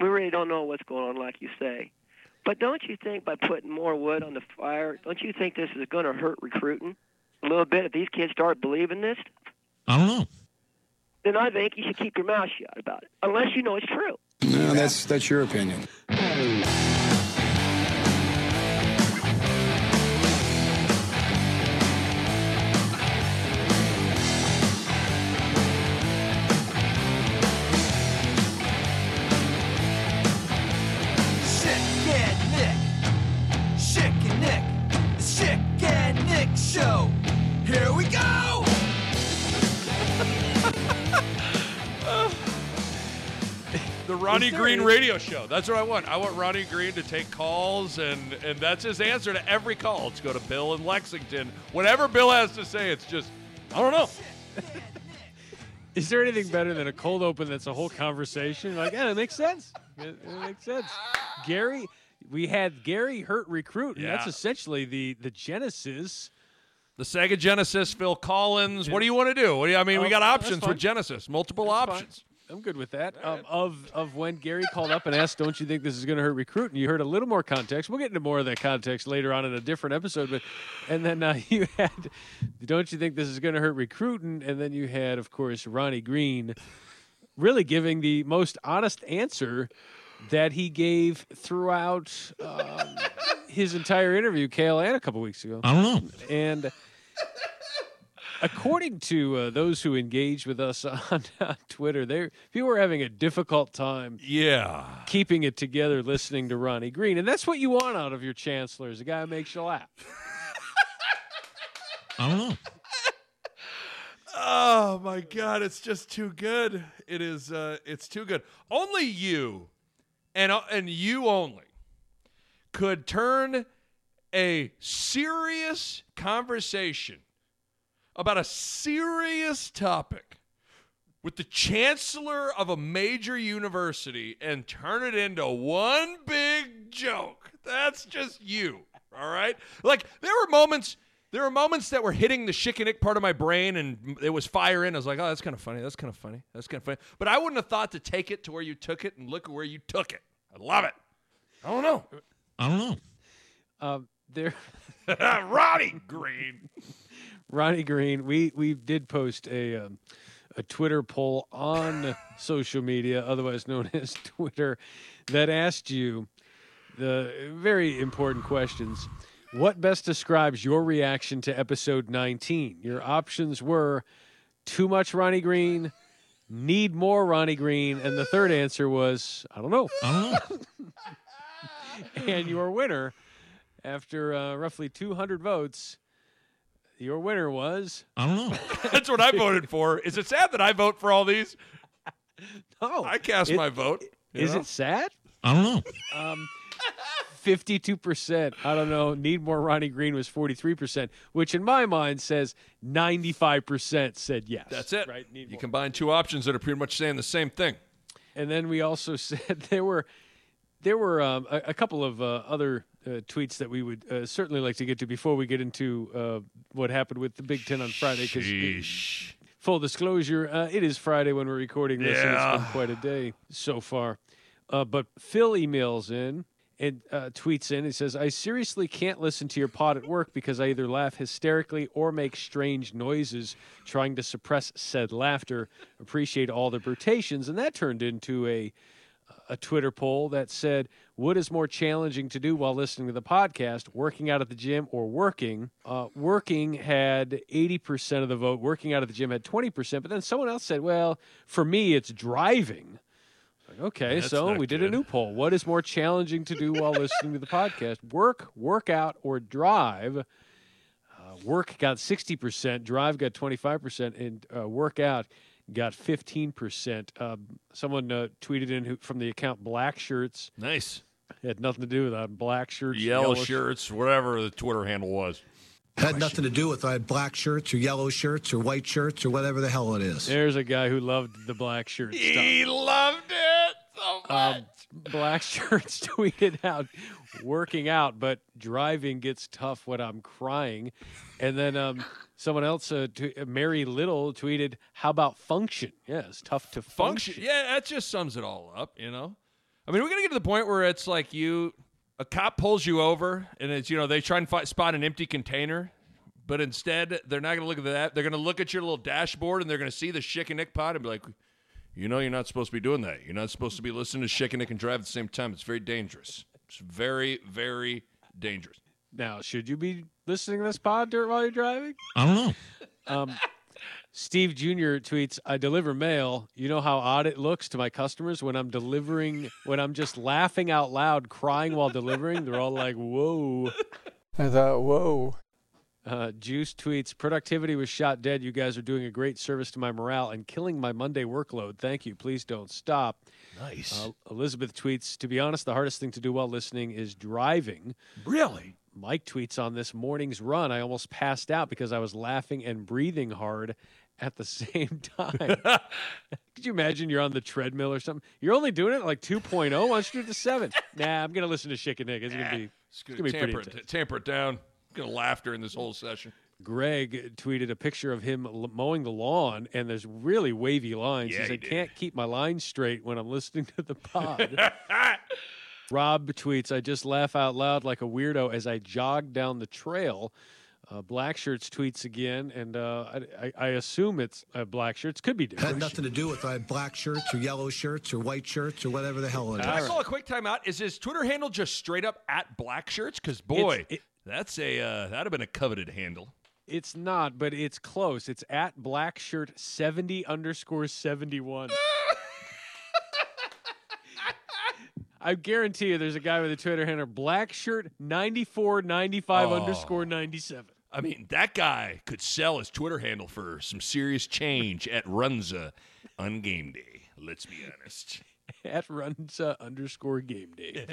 We really don't know what's going on, like you say. But don't you think by putting more wood on the fire, don't you think this is going to hurt recruiting a little bit if these kids start believing this? I don't know. Then I think you should keep your mouth shut about it, unless you know it's true. No, that's that's your opinion. Ronnie Green radio show. That's what I want. I want Ronnie Green to take calls, and and that's his answer to every call. Let's go to Bill in Lexington. Whatever Bill has to say, it's just I don't know. Is there anything better than a cold open that's a whole conversation? Like, yeah, it makes sense. It, it makes sense. Gary, we had Gary Hurt recruit, and that's essentially the the genesis. The Sega Genesis, Phil Collins. What do you want to do? What do you, I mean, we Oh, got options with Genesis, multiple That's fine. Options. I'm good with that. Um, of of when Gary called up and asked, "Don't you think this is going to hurt recruiting?" You heard a little more context. We'll get into more of that context later on in a different episode. But and then uh, you had, "Don't you think this is going to hurt recruiting?" And then you had, of course, Ronnie Green, really giving the most honest answer that he gave throughout um, his entire interview, Kale, and a couple weeks ago. I don't know. And according to uh, those who engage with us on, on Twitter, they people are having a difficult time Yeah. keeping it together listening to Ronnie Green. And that's what you want out of your chancellor is a guy who makes you laugh. I don't know. Oh my God, it's just too good. It is. Uh, it's too good. Only you, and uh, and you only, could turn a serious conversation about a serious topic with the chancellor of a major university and turn it into one big joke. That's just you. All right? Like there were moments there were moments that were hitting the Schick and Nick part of my brain and it was fire firing. I was like, "Oh, that's kind of funny. That's kind of funny. That's kind of funny." But I wouldn't have thought to take it to where you took it and look at where you took it. I love it. I don't know. I don't know. Um, there, Roddy Green. Ronnie Green. We we did post a um, a Twitter poll on social media, otherwise known as Twitter, that asked you the very important questions. What best describes your reaction to episode 19? Your options were too much Ronnie Green, need more Ronnie Green, and the third answer was I don't know. I don't know. and your winner, after uh, roughly 200 votes, your winner was I don't know. That's what I voted for. Is it sad that I vote for all these? no. I cast It- my vote. Is know? it sad? I don't know. Um, 52%. I don't know. Need more Ronnie Green was 43%, which in my mind says 95% said yes. That's it. Right? Need You more. combine two options that are pretty much saying the same thing. And then we also said there were there were um, a, a couple of uh, other uh, tweets that we would uh, certainly like to get to before we get into uh, what happened with the Big Ten on Friday. Because full disclosure, uh, it is Friday when we're recording this, and it's been quite a day so far. Uh, but Phil emails in and uh, tweets in. He says, "I seriously can't listen to your pod at work because I either laugh hysterically or make strange noises trying to suppress said laughter. Appreciate all the brutations." And that turned into a a Twitter poll that said, "What is more challenging to do while listening to the podcast, working out at the gym or working?" Uh, working had 80% of the vote. Working out at the gym had 20%. But then someone else said, "Well, for me, it's driving." Like, okay, That's so we did a new poll. What is more challenging to do while listening to the podcast? Work, workout, or drive? Uh, work got 60%, drive got 25%, and uh, work out got 15%. Um, someone uh, tweeted in who, from the account Black Shirts. Nice. Had nothing to do with that. Black Shirts. Yellow, sh- shirts, whatever the Twitter handle was. Had nothing to do with I had black shirts or yellow shirts or white shirts or whatever the hell it is. There's a guy who loved the Black Shirt stuff. He loved it so much. Um, Black Shirts tweeted out working out, but driving gets tough when I'm crying. And then um, someone else, uh, t- Mary Little, tweeted, How about function? Yeah, it's tough to function. function. Yeah, that just sums it all up, you know? I mean, we're going to get to the point where it's like you, a cop pulls you over, and it's, you know, they try and spot an empty container, but instead, they're not going to look at that. They're going to look at your little dashboard, and they're going to see the Schick and Nick pod and be like, you know, you're not supposed to be doing that. You're not supposed to be listening to Nick and drive at the same time. It's very dangerous. It's very, very dangerous. Now, should you be listening to this pod dur- while you're driving? I don't know. Um, Steve Jr. tweets, I deliver mail. You know how odd it looks to my customers when I'm delivering, when I'm just laughing out loud, crying while delivering? They're all like, whoa. I thought, whoa. Uh, Juice tweets, productivity was shot dead. You guys are doing a great service to my morale and killing my Monday workload. Thank you. Please don't stop. Nice. Uh, Elizabeth tweets, to be honest, the hardest thing to do while listening is driving. really? Mike tweets on this morning's run, I almost passed out because I was laughing and breathing hard at the same time. Could you imagine you're on the treadmill or something? You're only doing it like 2.0. Why don't you do it to 7? Nah, I'm going to listen to Schick and Nick. It's going to be. It's gonna going be to pretty tamper, it, tamper it down. Going to laugh during this whole session. Greg tweeted a picture of him l- mowing the lawn, and there's really wavy lines. Yeah, he he said, did. "Can't keep my lines straight when I'm listening to the pod." Rob tweets, "I just laugh out loud like a weirdo as I jog down the trail." Uh, Black Shirts tweets again, and uh, I, I, I assume it's uh, Black Shirts. Could be different. Had different. nothing to do with I had black shirts or yellow shirts or white shirts or whatever the hell it is. Can I call a quick timeout? Is his Twitter handle just straight up at black shirts? Because boy, it- that's a uh, that'd have been a coveted handle. It's not, but it's close. It's at Black Shirt seventy underscore seventy one. I guarantee you, there's a guy with a Twitter handle Black Shirt ninety four ninety five Oh. underscore ninety seven. I mean, that guy could sell his Twitter handle for some serious change at Runza on game day. Let's be honest. at runs uh, underscore game day.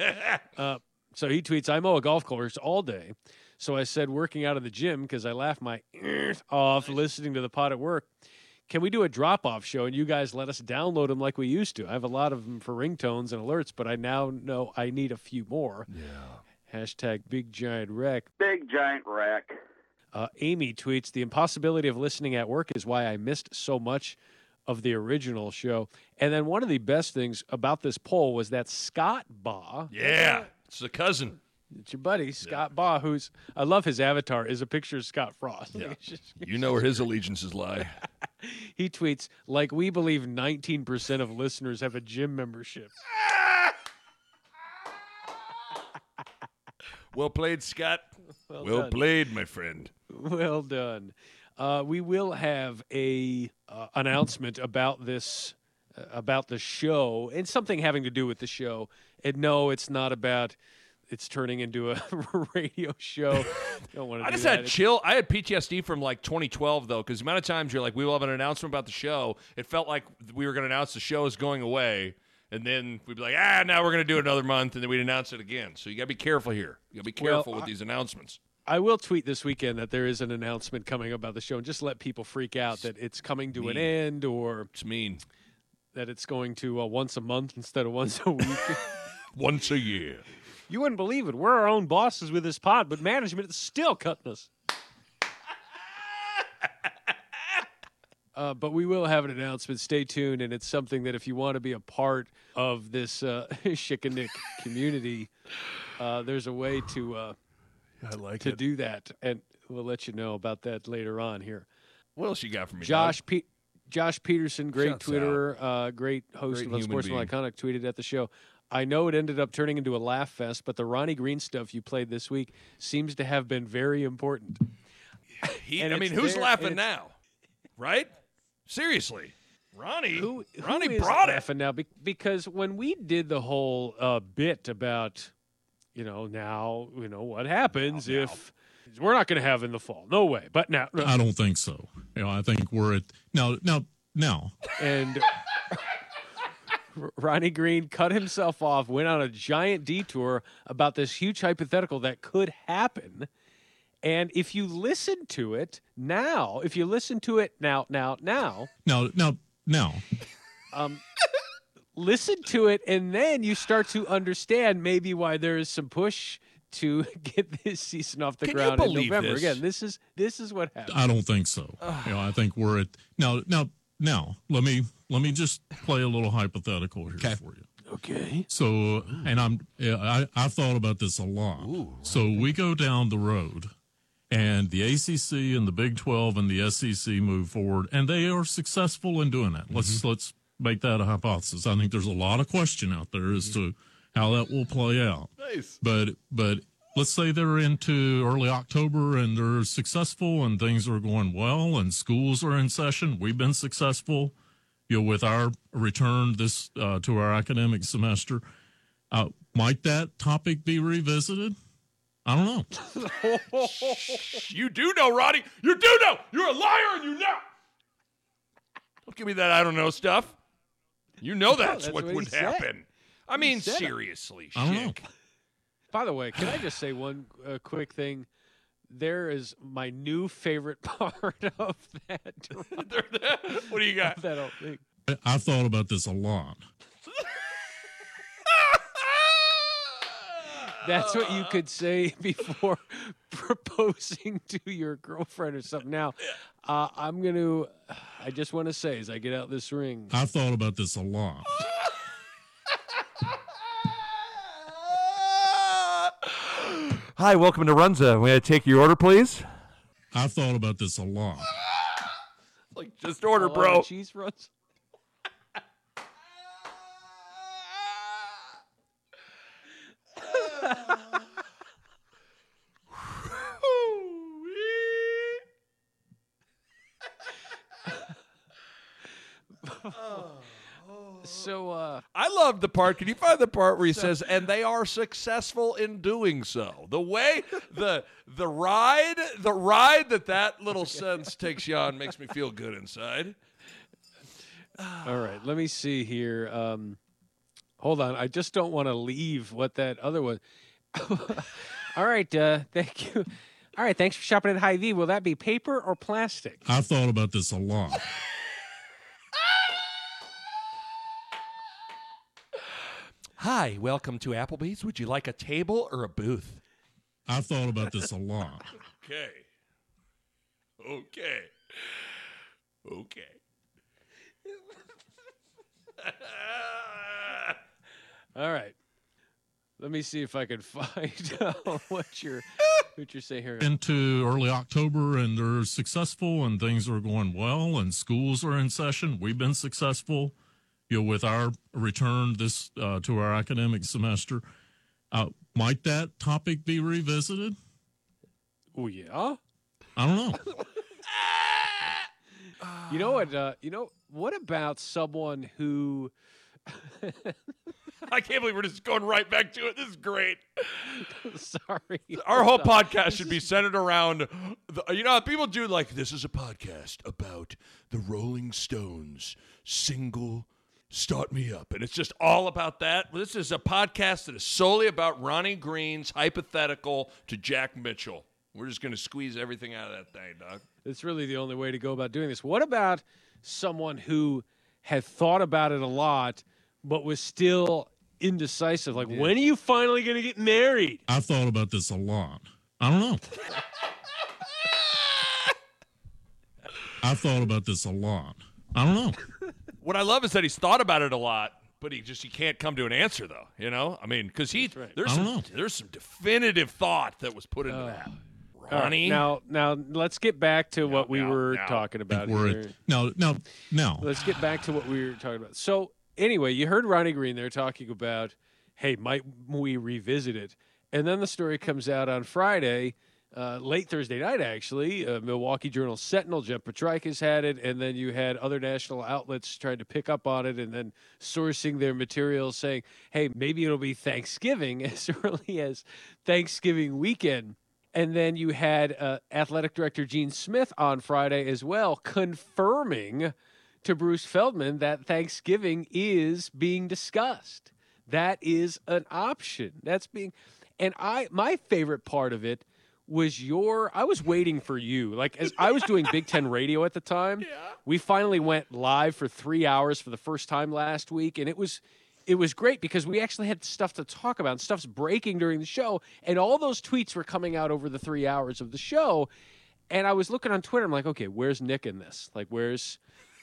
uh, so he tweets, I mow a golf course all day. So I said, working out of the gym because I laugh my ears off listening to the pot at work. Can we do a drop off show and you guys let us download them like we used to? I have a lot of them for ringtones and alerts, but I now know I need a few more. Yeah. Hashtag big giant wreck. Big giant wreck. Uh, Amy tweets, the impossibility of listening at work is why I missed so much of the original show. And then one of the best things about this poll was that Scott Baugh, Yeah, it's a cousin. It's your buddy, Scott Baugh, who's, I love his avatar, is a picture of Scott Frost. Yeah. Just- You know where his allegiances lie. he tweets, like, we believe 19% of listeners have a gym membership. Well played, Scott. Well Well, played, my friend. Well done. Uh, we will have a uh, announcement about this uh, about the show and something having to do with the show. And no, it's not about it's turning into a radio show. Don't want to. I just that. had chill. I had PTSD from like 2012 though, because the amount of times you're like, we will have an announcement about the show. It felt like we were going to announce the show is going away, and then we'd be like, ah, now we're going to do it another month, and then we'd announce it again. So you got to be careful here. You got to be Well, careful with I- these announcements. I will tweet this weekend that there is an announcement coming about the show, and just let people freak out that it's coming to an end, or It's mean. that it's going to uh, once a month instead of once a week. Once a year. You wouldn't believe it. We're our own bosses with this pod, but management is still cutting us. Uh, but we will have an announcement. Stay tuned, and it's something that if you want to be a part of this uh, Schick and Nick community, uh, there's a way to uh, I like to do that, and we'll let you know about that later on here. What else you got for me, Josh Pe- Josh Peterson, great Shouts Twitter, uh, great host Great of human Unsportsman being. Iconic, tweeted at the show. I know it ended up turning into a laugh fest, but the Ronnie Green stuff you played this week seems to have been very important. He, and I mean, who's there, laughing now? Right? Seriously. Ronnie. Who, Ronnie who is brought it. laughing now? Be- because when we did the whole uh, bit about, you know, now you know what happens if we're not going to have in the fall. No way. But now, I don't think so. You know, I think we're at now. Now, now. and R- Ronnie Green cut himself off, went on a giant detour about this huge hypothetical that could happen. And if you listen to it now, if you listen to it now, now, now, Now, now, now. um, listen to it, and then you start to understand maybe why there is some push to get this season off the Can ground in November. this? Again, this is this is what happened. I don't think so. you know, I think we're at now. Now, now. Let me let me just play a little hypothetical here for you. Okay. So, and I'm I I've thought about this a lot. so we go down the road, and the ACC and the Big Twelve and the SEC move forward, and they are successful in doing that. Let's mm-hmm. let's make that a hypothesis. I think there's a lot of question out there as mm-hmm. to how that will play out. Nice. But but let's say they're into early October and they're successful and things are going well and schools are in session. We've been successful, you know, with our return this uh, to our academic semester. Uh, might that topic be revisited? I don't know. You do know, Roddy. You do know. You're a liar and you know. Don't give me that I don't know stuff. You know that's, that's what, what he would said. happen. I mean, seriously, I don't know. Schick. By the way, can I just say one uh, quick thing? There is my new favorite part of that. what do you got? that whole thing. I- thought about this a lot. That's what you could say before proposing to your girlfriend or something. Now, uh, I'm going to, I just want to say as I get out this ring, I've thought about this a lot. Hi, welcome to Runza. May I take your order, please? I've thought about this a lot. Like, just order, a bro. cheese runs. So, uh, I love the part. Can you find the part where he says, "And they are successful in doing so"? The way the the ride, the ride that that little sentence takes you on makes me feel good inside. all right, let me see here. Um, hold on. I just don't want to leave what that other one. all right. Uh, thank you. All right. Thanks for shopping at Hy-Vee. Will that be paper or plastic? I've thought about this a lot. Hi, welcome to Applebee's. Would you like a table or a booth? I've thought about this a lot. Okay. Okay. Okay. All right. Let me see if I can find out what you're what you're saying here. into early October and they're successful and things are going well and schools are in session. We've been successful, you know, with our return this uh, to our academic semester. Uh, might that topic be revisited? Oh yeah. I don't know. You know what? Uh, you know what about someone who? I can't believe we're just going right back to it. This is great. sorry. Our whole on. podcast should be centered around, the, you know, people do like this is a podcast about the Rolling Stones single "Start Me Up," and it's just all about that. This is a podcast that is solely about Ronnie Green's hypothetical to Jack Mitchell. We're just going to squeeze everything out of that thing, dog. It's really the only way to go about doing this. What about someone who had thought about it a lot, but was still indecisive? Like, when are you finally going to get married? I've thought about this a lot. I don't know. I've thought about this a lot. I don't know. What I love is that he's thought about it a lot, but he just he can't come to an answer though. You know, I mean, because he there's some, know. there's some definitive thought that was put into oh. that. All right, Ronnie, now, now let's get back to what we now, were now. talking about We're here. at, now, now, now. Let's get back to what we were talking about. So, anyway, you heard Ronnie Green there talking about, hey, might we revisit it? And then the story comes out on Friday, uh, late Thursday night, actually. Uh, Milwaukee Journal Sentinel, Jeff Potrykus had it, and then you had other national outlets trying to pick up on it and then sourcing their materials saying, hey, maybe it'll be Thanksgiving as early as Thanksgiving weekend. And then you had uh, athletic director Gene Smith on Friday as well, confirming to Bruce Feldman that Thanksgiving is being discussed. That is an option. That's being, and I my favorite part of it was your. I was waiting for you. Like as I was doing Big Ten radio at the time, Yeah. we finally went live for three hours for the first time last week, and it was it was great because we actually had stuff to talk about. And stuff's breaking during the show, and all those tweets were coming out over the three hours of the show. And I was looking on Twitter. I'm like, okay, where's Nick in this? Like, where's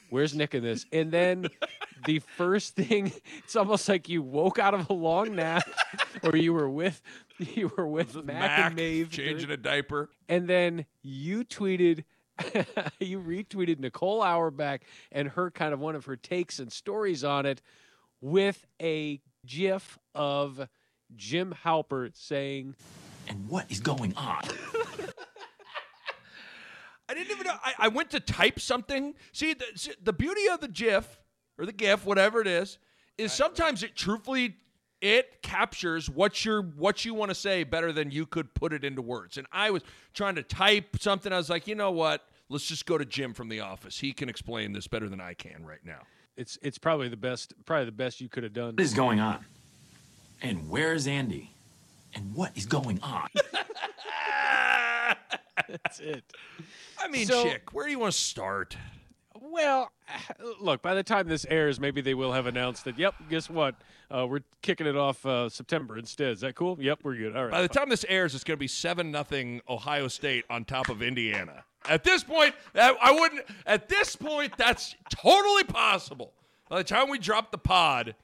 where's Nick in this? And then the first thing, it's almost like you woke out of a long nap, or you were with you were with Mac, Mac and Maeve changing during- a diaper. and then you tweeted you retweeted Nicole Auerbach and her kind of one of her takes and stories on it with a gif of Jim Halpert saying And what is going on? I didn't even know. I, I went to type something. See, the, see, the beauty of the GIF or the GIF, whatever it is, is sometimes it truthfully it captures what you're what you want to say better than you could put it into words. And I was trying to type something. I was like, you know what? Let's just go to Jim from the office. He can explain this better than I can right now. it's it's probably the best probably the best you could have done. What is going on? And where's Andy? And what is going on? That's it. I mean, So- chick, where do you want to start? Well, look, by the time this airs, maybe they will have announced that, yep, guess what? Uh, we're kicking it off uh, September instead. Is that cool? Yep, we're good. All right. By the time this airs, it's going to be seven nothing Ohio State on top of Indiana. At this point, I wouldn't. At this point, that's totally possible. By the time we drop the pod,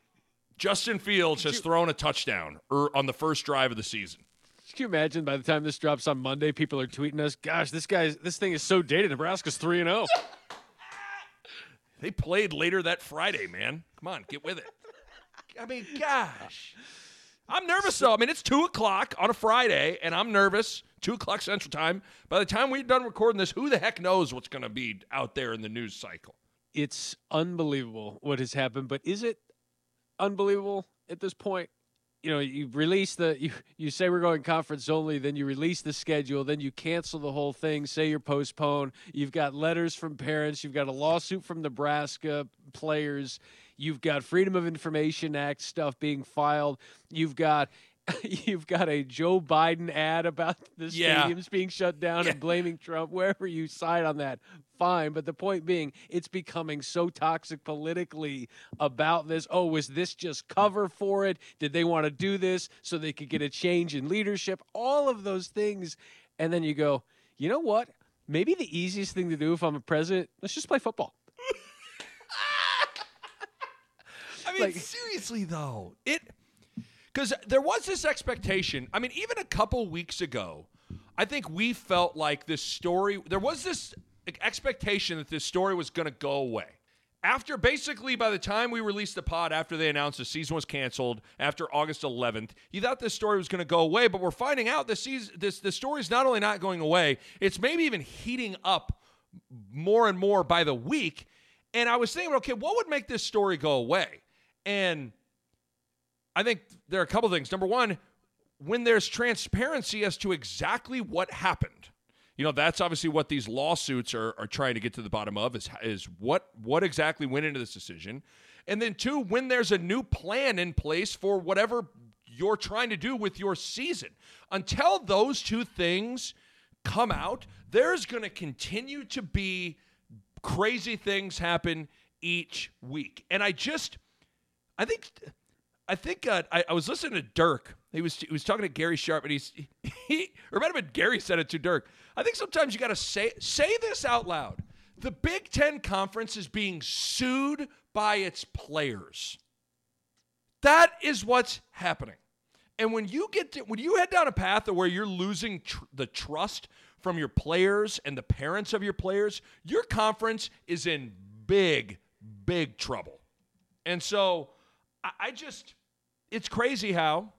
Justin Fields has thrown a touchdown er, on the first drive of the season. Can you imagine by the time this drops on Monday, people are tweeting us, gosh, this guy's this thing is so dated. Nebraska's 3 and oh." 0. They played later that Friday, man. Come on, get with it. I mean, gosh. I'm nervous though. I mean, it's two o'clock on a Friday, and I'm nervous. Two o'clock Central Time. By the time we're done recording this, who the heck knows what's going to be out there in the news cycle? It's unbelievable what has happened, but is it unbelievable at this point? You know, you release the you you say we're going conference only, then you release the schedule, then you cancel the whole thing, say you're postponed. You've got letters from parents, you've got a lawsuit from Nebraska players, you've got Freedom of Information Act stuff being filed, you've got you've got a Joe Biden ad about the Yeah. stadiums being shut down and blaming Trump. Wherever you side on that, fine. But the point being, it's becoming so toxic politically about this. Oh, was this just cover for it? Did they want to do this so they could get a change in leadership? All of those things. And then you go, you know what? Maybe the easiest thing to do if I'm a president, let's just play football. I mean, Like- seriously though, it because there was this expectation. I mean, even a couple weeks ago, I think we felt like this story. There was this expectation that this story was going to go away. After basically, by the time we released the pod, after they announced the season was canceled after August 11th, you thought this story was going to go away. But we're finding out this season, this the story is not only not going away, it's maybe even heating up more and more by the week. And I was thinking, okay, what would make this story go away? And I think there are a couple things. Number one, when there's transparency as to exactly what happened, you know, that's obviously what these lawsuits are, are trying to get to the bottom of is, is what what exactly went into this decision. And then two, when there's a new plan in place for whatever you're trying to do with your season. Until those two things come out, there's going to continue to be crazy things happen each week. And I just I think I think uh, I, I was listening to Dirk. He was he was talking to Gary Sharp, and he's he or might Gary said it to Dirk. I think sometimes you got to say say this out loud. The Big Ten Conference is being sued by its players. That is what's happening. And when you get to, when you head down a path where you're losing tr- the trust from your players and the parents of your players, your conference is in big, big trouble. And so I, I just, it's crazy how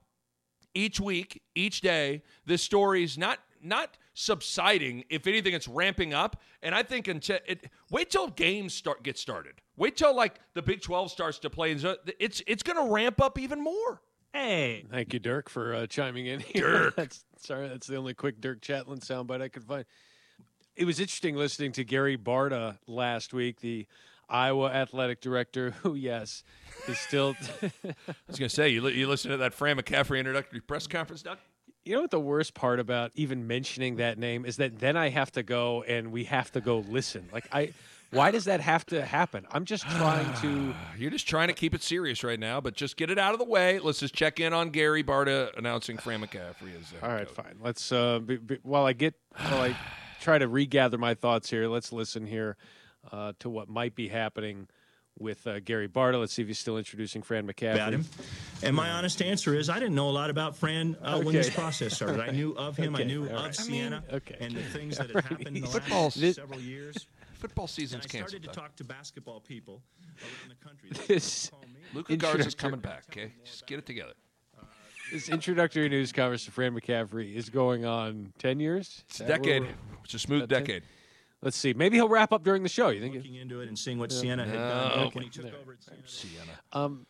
each week, each day, this story's not not subsiding. If anything, it's ramping up. And I think until it, wait till games start get started. Wait till like the Big Twelve starts to play. It's it's going to ramp up even more. Hey. Thank you, Dirk, for uh, chiming in here. Dirk. that's, sorry, that's the only quick Dirk Chatelain soundbite I could find. It was interesting listening to Gary Barta last week, the Iowa athletic director, who, yes, is still. I was going to say, you, li- you listen to that Fran McCaffery introductory press conference, Doug? You know what the worst part about even mentioning that name is that then I have to go and we have to go listen. Like I why does that have to happen? I'm just trying to You're just trying to keep it serious right now, but just get it out of the way. Let's just check in on Gary Barta announcing Fran McCaffery as their All right, coach. fine. Let's uh be, be, while I get while I try to regather my thoughts here, let's listen here uh, to what might be happening with uh, Gary Barta. Let's see if he's still introducing Fran McCaffery. About him. And my honest answer is I didn't know a lot about Fran uh, okay. when this process started. right. I knew of him. Okay. I knew of. Siena I mean, okay. and the things that had happened in the Football last several years. Football season's canceled. I started canceled, to though. talk to basketball people around the country. this Luka is coming back, okay? Just get it together. Uh, this introductory news conference to Fran McCaffery is going on 10 years? It's a decade. It's a smooth decade. 10? Let's see. Maybe he'll wrap up during the show. You think? looking into it and seeing what Siena had done No. when he took over at Siena. Siena. Um,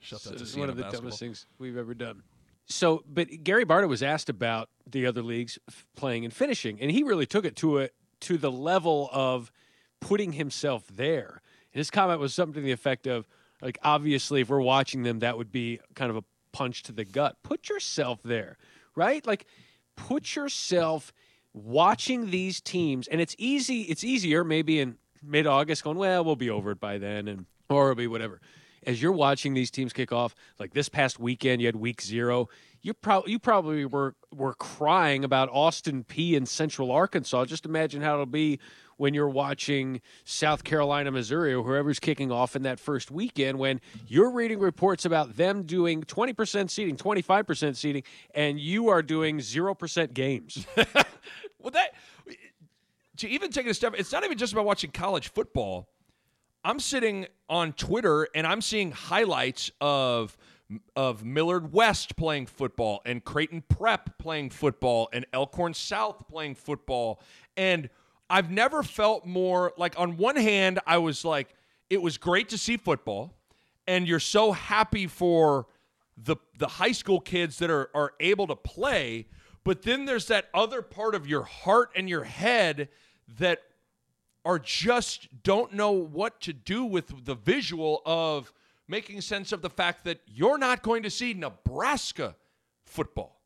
Shut So that to Siena one of the basketball. dumbest things we've ever done. So, but Gary Barta was asked about the other leagues f- playing and finishing, and he really took it to a to the level of putting himself there. And his comment was something to the effect of, like, obviously, if we're watching them, that would be kind of a punch to the gut. Put yourself there, right? Like, put yourself watching these teams, and it's easy. It's easier maybe in mid August, going, well, we'll be over it by then, and or it'll be whatever as you're watching these teams kick off, like this past weekend, you had week zero. You probably you probably were were crying about Austin Peay in Central Arkansas. Just imagine how it'll be when you're watching South Carolina, Missouri, or whoever's kicking off in that first weekend. When you're reading reports about them doing 20% seating, 25% seating, and you are doing zero percent games. Well, that to even take it a step, it's not even just about watching college football. I'm sitting on Twitter and I'm seeing highlights of of Millard West playing football and Creighton Prep playing football and Elkhorn South playing football. And I've never felt more like on one hand I was like it was great to see football. And you're so happy for the the high school kids that are are able to play. But then there's that other part of your heart and your head that are just don't know what to do with the visual of making sense of the fact that you're not going to see Nebraska football.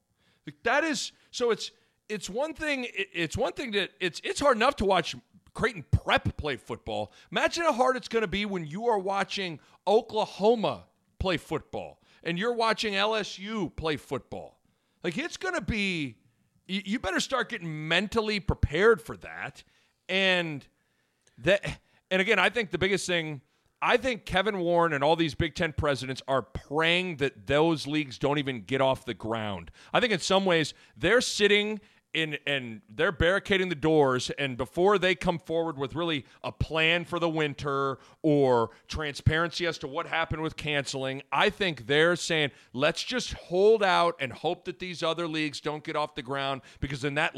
That is so it's it's one thing it's one thing that it's it's hard enough to watch Creighton Prep play football. Imagine how hard it's going to be when you are watching Oklahoma play football and you're watching LSU play football. Like it's going to be you, better start getting mentally prepared for that and that and again, I think the biggest thing I think Kevin Warren and all these Big Ten presidents are praying that those leagues don't even get off the ground. I think in some ways they're sitting in and they're barricading the doors and before they come forward with really a plan for the winter or transparency as to what happened with canceling, I think they're saying let's just hold out and hope that these other leagues don't get off the ground because then that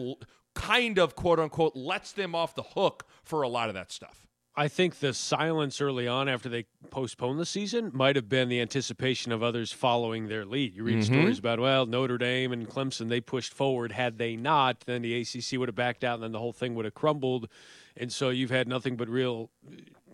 kind of quote unquote lets them off the hook for a lot of that stuff. I think the silence early on after they postponed the season might have been the anticipation of others following their lead. You read Mhm. stories about, well, Notre Dame and Clemson, they pushed forward. Had they not, then the ACC would have backed out and then the whole thing would have crumbled. And so you've had nothing but real,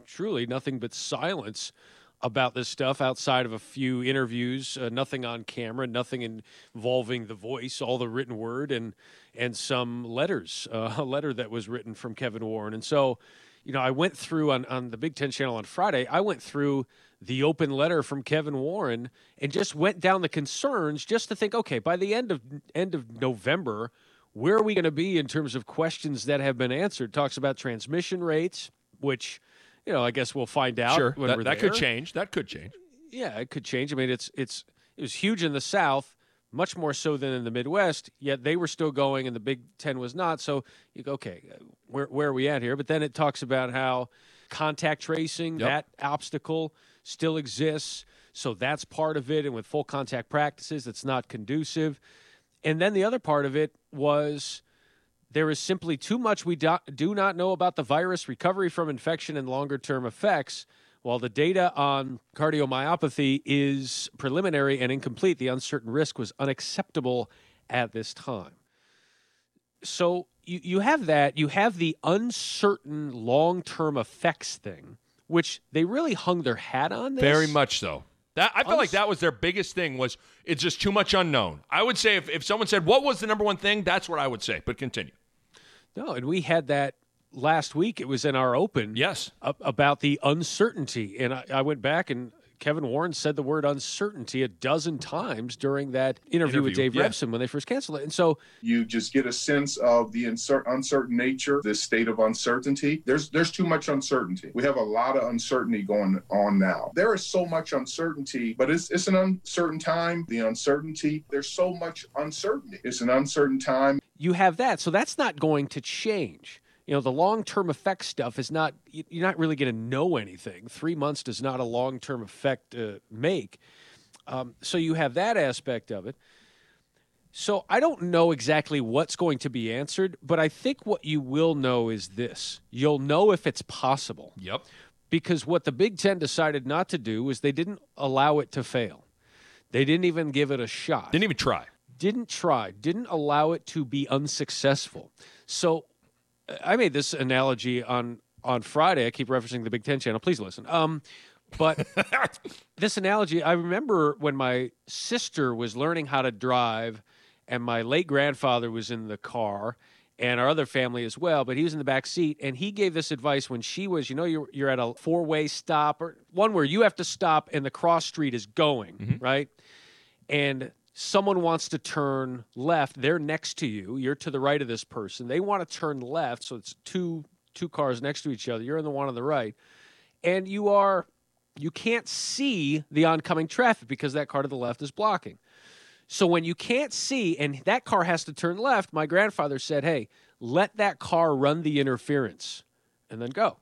truly nothing but silence about this stuff outside of a few interviews, uh, nothing on camera, nothing involving the voice, all the written word, and and some letters, uh, a letter that was written from Kevin Warren. And so, you know, I went through on, on the Big Ten channel on Friday, I went through the open letter from Kevin Warren and just went down the concerns just to think, okay, by the end of end of November, where are we going to be in terms of questions that have been answered? Talks about transmission rates, which, you know, I guess we'll find out. Sure, when that, that could change. That could change. Yeah, it could change. I mean, it's it's it was huge in the South, much more so than in the Midwest. Yet they were still going, and the Big Ten was not. So you go, okay, where where are we at here? But then it talks about how contact tracing Yep. that obstacle still exists. So that's part of it, and with full contact practices, it's not conducive. And then the other part of it was there is simply too much we do, do not know about the virus, recovery from infection, and longer term effects. While the data on cardiomyopathy is preliminary and incomplete, the uncertain risk was unacceptable at this time. So you, you have that, you have the uncertain long term effects thing, which they really hung their hat on. This. Very much so. That I feel like that was their biggest thing was it's just too much unknown. I would say if, if someone said what was the number one thing, that's what I would say. But continue. No, and we had that last week. It was in our open. Yes. about the uncertainty, and I, I went back and Kevin Warren said the word uncertainty a dozen times during that interview, with Dave yeah. Revsine when they first canceled it. And so you just get a sense of the uncer- uncertain nature, this state of uncertainty. There's there's too much uncertainty. We have a lot of uncertainty going on now. There is so much uncertainty, but it's it's an uncertain time. The uncertainty, there's so much uncertainty. It's an uncertain time. you have that. So that's not going to change. You know, the long term effect stuff is not, you- you're not really going to know anything. Three months does not a long term effect uh, make. Um, so you have that aspect of it. So I don't know exactly what's going to be answered, but I think what you will know is this you'll know if it's possible. Yep. Because what the Big Ten decided not to do was they didn't allow it to fail. They didn't even give it a shot. Didn't even try. Didn't try. Didn't allow it to be unsuccessful. So I made this analogy on on Friday. I keep referencing the Big Ten channel. Please listen. Um, but this analogy, I remember when my sister was learning how to drive, and my late grandfather was in the car, and our other family as well. But he was in the back seat, and he gave this advice when she was, you know, you're you're at a four way stop or one where you have to stop and the cross street is going right, and someone wants to turn left. They're next to you. You're to the right of this person. They want to turn left, so it's two two cars next to each other. You're in the one on the right, and you are you can't see the oncoming traffic because that car to the left is blocking. So when you can't see and that car has to turn left, my grandfather said, "Hey, let that car run the interference and then go.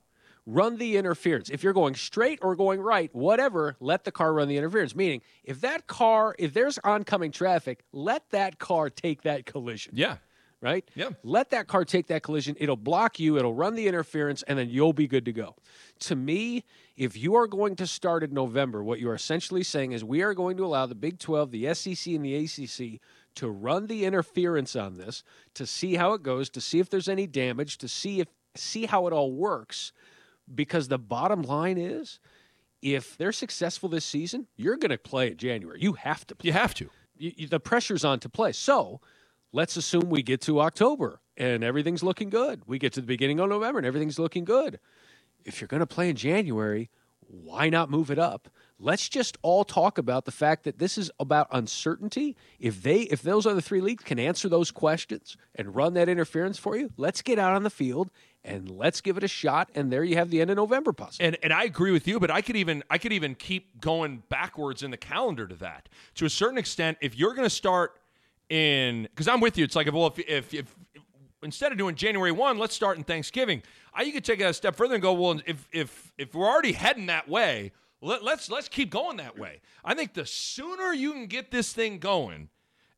Run the interference. If you're going straight or going right, whatever, let the car run the interference. Meaning, if that car, if there's oncoming traffic, let that car take that collision. Yeah. Right? Yeah. Let that car take that collision. It'll block you, it'll run the interference, and then you'll be good to go. To me, if you are going to start in November, what you are essentially saying is we are going to allow the Big 12, the SEC, and the ACC to run the interference on this, to see how it goes, to see if there's any damage, to see if see how it all works. Because the bottom line is, if they're successful this season, you're going to play in January. You have to. Play. You have to. You, you- the pressure's on to play. So let's assume we get to October and everything's looking good. We get to the beginning of November and everything's looking good. If you're going to play in January, why not move it up? Let's just all talk about the fact that this is about uncertainty. If they if those other three leagues can answer those questions and run that interference for you, let's get out on the field and let's give it a shot and there you have the end of November puzzle. And and I agree with you, but I could even I could even keep going backwards in the calendar to that. To a certain extent, if you're going to start in because I'm with you, it's like well if if, if instead of doing January one, let's start in Thanksgiving. I you could take it a step further and go well if if if we're already heading that way, let, let's let's keep going that way. I think the sooner you can get this thing going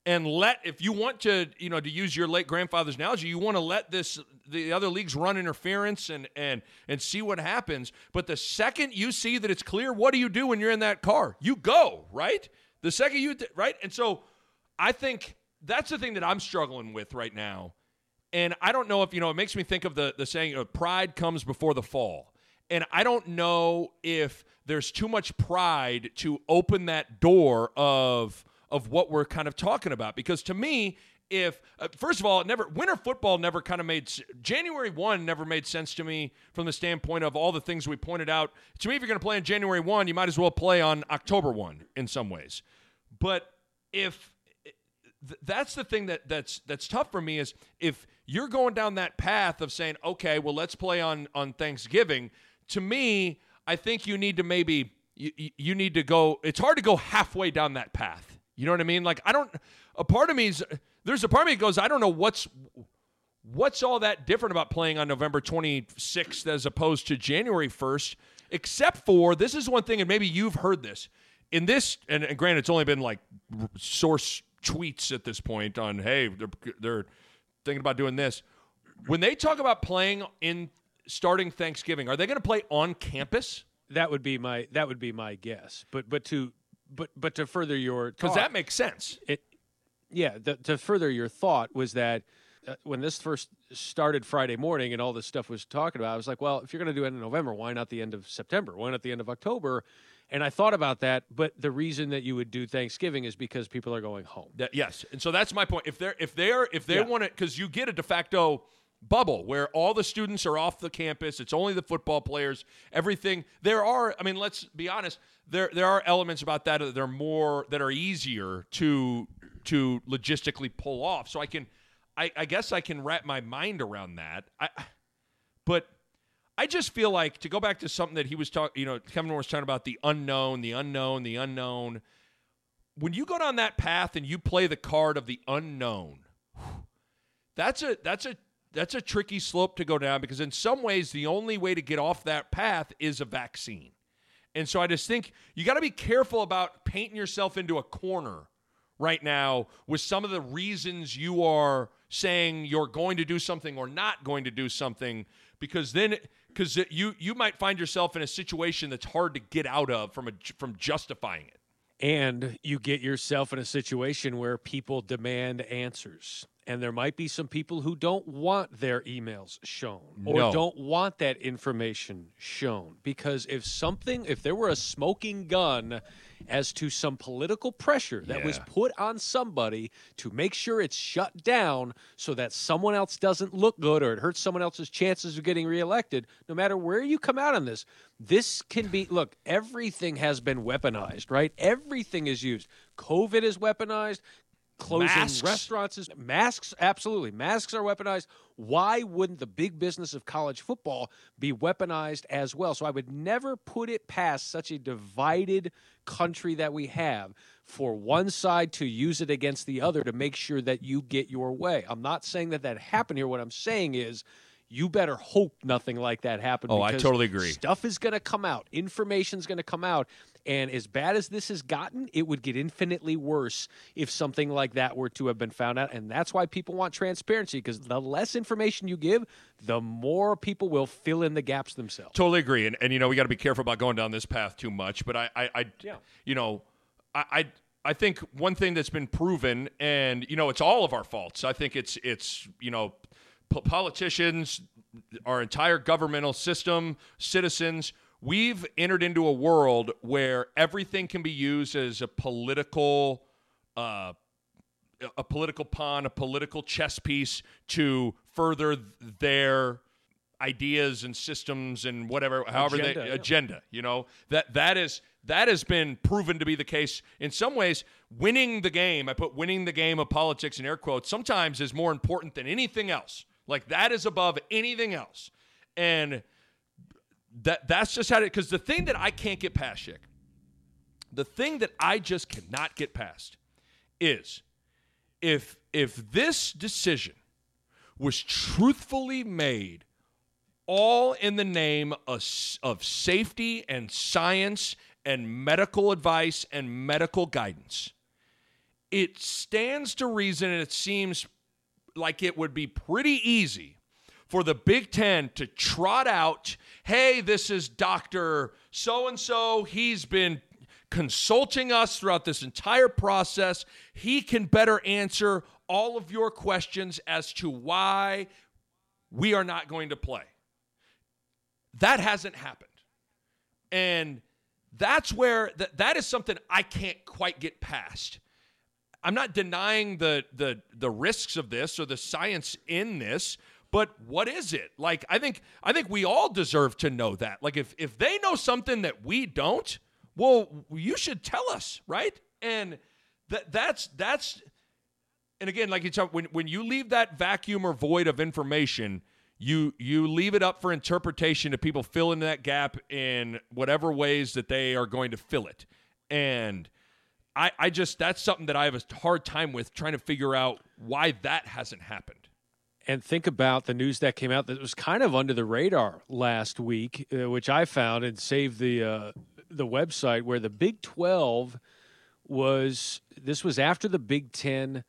and let if you want to you know to use your late grandfather's analogy you want to let this the other leagues run interference and and and see what happens. But the second you see that it's clear what do you do when you're in that car? You go right? The second you right? And so i think that's the thing that i'm struggling with right now. And i don't know if you know it makes me think of the the saying uh, pride comes before the fall and I don't know if there's too much pride to open that door of of what we're kind of talking about. Because to me if uh, first of all never winter football never kind of made January 1 never made sense to me from the standpoint of all the things we pointed out. To me if you're going to play on January 1 you might as well play on October 1 in some ways. But if th- that's the thing that that's that's tough for me is if you're going down that path of saying okay well let's play on on Thanksgiving to me I think you need to maybe you, you- need to go it's hard to go halfway down that path. You know what I mean? Like I don't a part of me is there's a part of me that goes I don't know what's what's all that different about playing on November 26th as opposed to January 1st except for this is one thing and maybe you've heard this in this and, and granted it's only been like source tweets at this point on hey they're, they're thinking about doing this. When they talk about playing in starting Thanksgiving are they going to play on campus That would be my that would be my guess. But but to but but to further your because that makes sense it yeah the, to further your thought was that uh, when this first started Friday morning and all this stuff was talking about, I was like, well, if you're going to do it in November, why not the end of September? Why not the end of October? And I thought about that, but the reason that you would do Thanksgiving is because people are going home. That, yes, and so that's my point. If they're if they're if they Yeah. want to, because you get a de facto bubble where all the students are off the campus. It's only the football players. Everything there are. I mean, let's be honest. There there are elements about that that are more that are easier to to logistically pull off. So I can, I, I guess I can wrap my mind around that. I, but I just feel like to go back to something that he was talking, you know, Kevin was talking about the unknown, the unknown, the unknown. When you go down that path and you play the card of the unknown, that's a that's a that's a tricky slope to go down because in some ways the only way to get off that path is a vaccine. And so I just think you got to be careful about painting yourself into a corner right now with some of the reasons you are saying you're going to do something or not going to do something because then because you you might find yourself in a situation that's hard to get out of from a from justifying it. And you get yourself in a situation where people demand answers. And there might be some people who don't want their emails shown or No. don't want that information shown. Because if something, if there were a smoking gun as to some political pressure that was put on somebody to make sure it's shut down so that someone else doesn't look good or it hurts someone else's chances of getting reelected, no matter where you come out on this, this can be look, everything has been weaponized, right? Everything is used. COVID is weaponized. Closing Masks. restaurants is masks, absolutely. Masks are weaponized. Why wouldn't the big business of college football be weaponized as well? So I would never put it past such a divided country that we have for one side to use it against the other to make sure that you get your way. I'm not saying that that happened here. What I'm saying is you better hope nothing like that happened. Oh, I totally agree. Stuff is going to come out. Information's going to come out. And as bad as this has gotten, it would get infinitely worse if something like that were to have been found out. And that's why people want transparency because the less information you give, the more people will fill in the gaps themselves. Totally agree, and and you know we got to be careful about going down this path too much. But I, I, I you know, I, I, I think one thing that's been proven, and you know, it's all of our faults. I think it's it's you know, po- politicians, our entire governmental system, citizens. We've entered into a world where everything can be used as a political. Uh, a political pawn, a political chess piece to further their ideas and systems and whatever, however Agenda, they yeah. agenda. You know that that is that has been proven to be the case in some ways. Winning the game, I put winning the game of politics in air quotes. Sometimes is more important than anything else. Like that is above anything else, and that that's just how it. Because the thing that I can't get past, the thing that I just cannot get past is if if this decision was truthfully made all in the name of, of safety and science and medical advice and medical guidance it stands to reason and it seems like it would be pretty easy for the Big Ten to trot out, hey, this is Dr. So and so. He's been consulting us throughout this entire process. He can better answer all of your questions as to why we are not going to play. That hasn't happened. And that's where that, that is something I can't quite get past. I'm not denying the the the risks of this or the science in this, but what is it? Like I think I think we all deserve to know that. Like if if they know something that we don't, well, you should tell us, right? And that that's that's and again, like you talk, when when you leave that vacuum or void of information, you you leave it up for interpretation to people fill in that gap in whatever ways that they are going to fill it. And I, I just that's something that I have a hard time with trying to figure out why that hasn't happened. And think about the news that came out that was kind of under the radar last week, uh, which I found and saved the uh, the website where the Big Twelve was. This was after the Big Ten